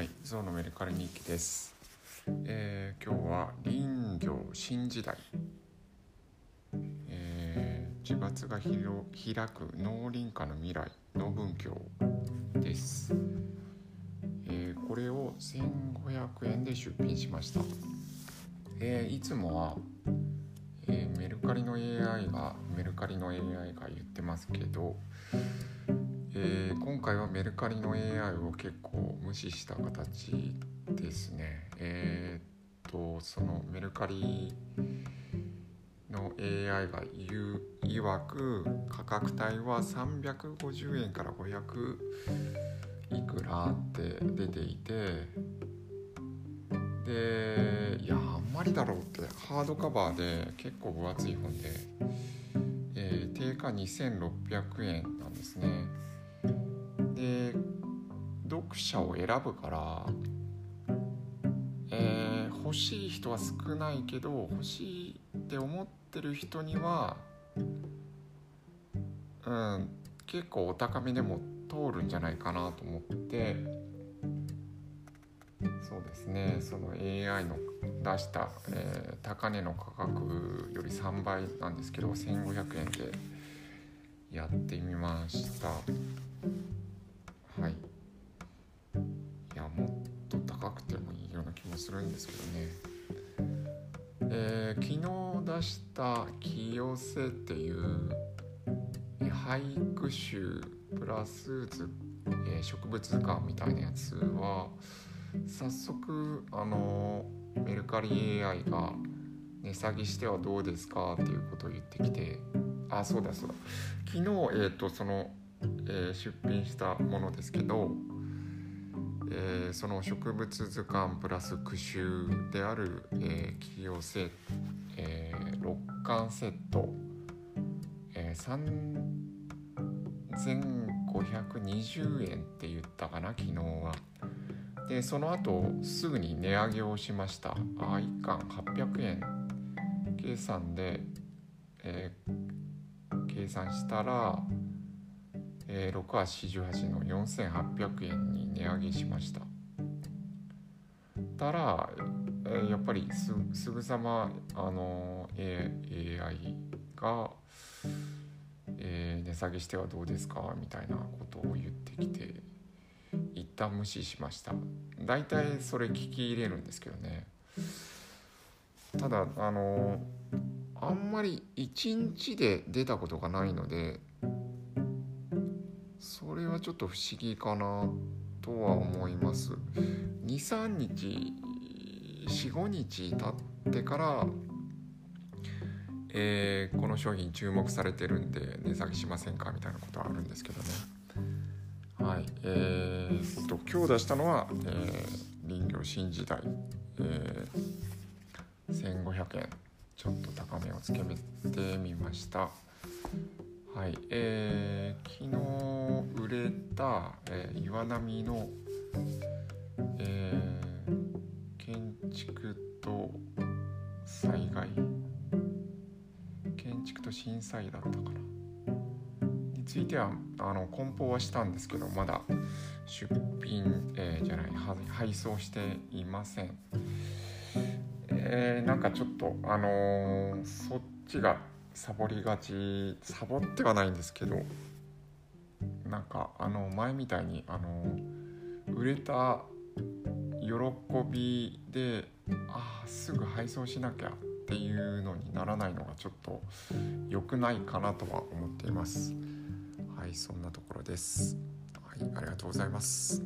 はい、ゾウのメルカリ日記です。えー今日は林業新時代、えー、自伐がひろ開く農林化の未来農文教です、えーこれを1500円で出品しました。えーいつもは、えーメルカリの AI がメルカリの AI が言ってますけど、えー今回はメルカリの AI を結構無視した形ですね。えーっとそのメルカリの AI が言う曰く価格帯は350円から500いくらって出ていてでいやあんまりだろうってハードカバーで結構分厚い本で、えー定価2600円なんですね。で読者を選ぶから、えー欲しい人は少ないけど欲しいって思ってる人にはうん結構お高めでも通るんじゃないかなと思ってそうですねその AI の出した、えー高値の価格より3倍なんですけど1500円でやってみました。はい。いや、もっと高くてもいいような気もするんですけどね。えー昨日出した「清瀬」っていう俳句集プラス図、えー植物図鑑みたいなやつは早速あのメルカリ AI が値下げしてはどうですかっていうことを言ってきてあそうだそうだ昨日、えー、とその、えー出品したものですけど、えーその植物図鑑プラス句集である、えー、清瀬、えー、6巻セット、えー、3520円って言ったかな昨日は。でその後すぐに値上げをしましたあ1巻800円計算で、えー計算したら、えー、6足48の4800円に値上げしました。たら、えーやっぱりすすぐさまあの、A、AI が、えー値下げしてはどうですか？みたいなことを言ってきて一旦無視しました。大体それ聞き入れるんですけどね。ただあのあんまり一日で出たことがないのでそれはちょっと不思議かなとは思います。23日45日経ってからえーこの商品注目されてるんで値下げしませんかみたいなことはあるんですけどね。はいえー、っと今日出したのは、えー林業新時代、えー1500円ちょっと高めをつけてみました。はいえー昨日売れた、えー岩波の、えー建築と災害。建築と震災だったかな。についてはあの梱包はしたんですけどまだ出品、えーじゃない配送していません。えーなんかちょっとあのーそっちがサボりがち。サボってはないんですけどなんかあの前みたいにあの売れた喜びでああすぐ配送しなきゃっていうのにならないのがちょっと良くないかなとは思っています。はいそんなところです。はいありがとうございます。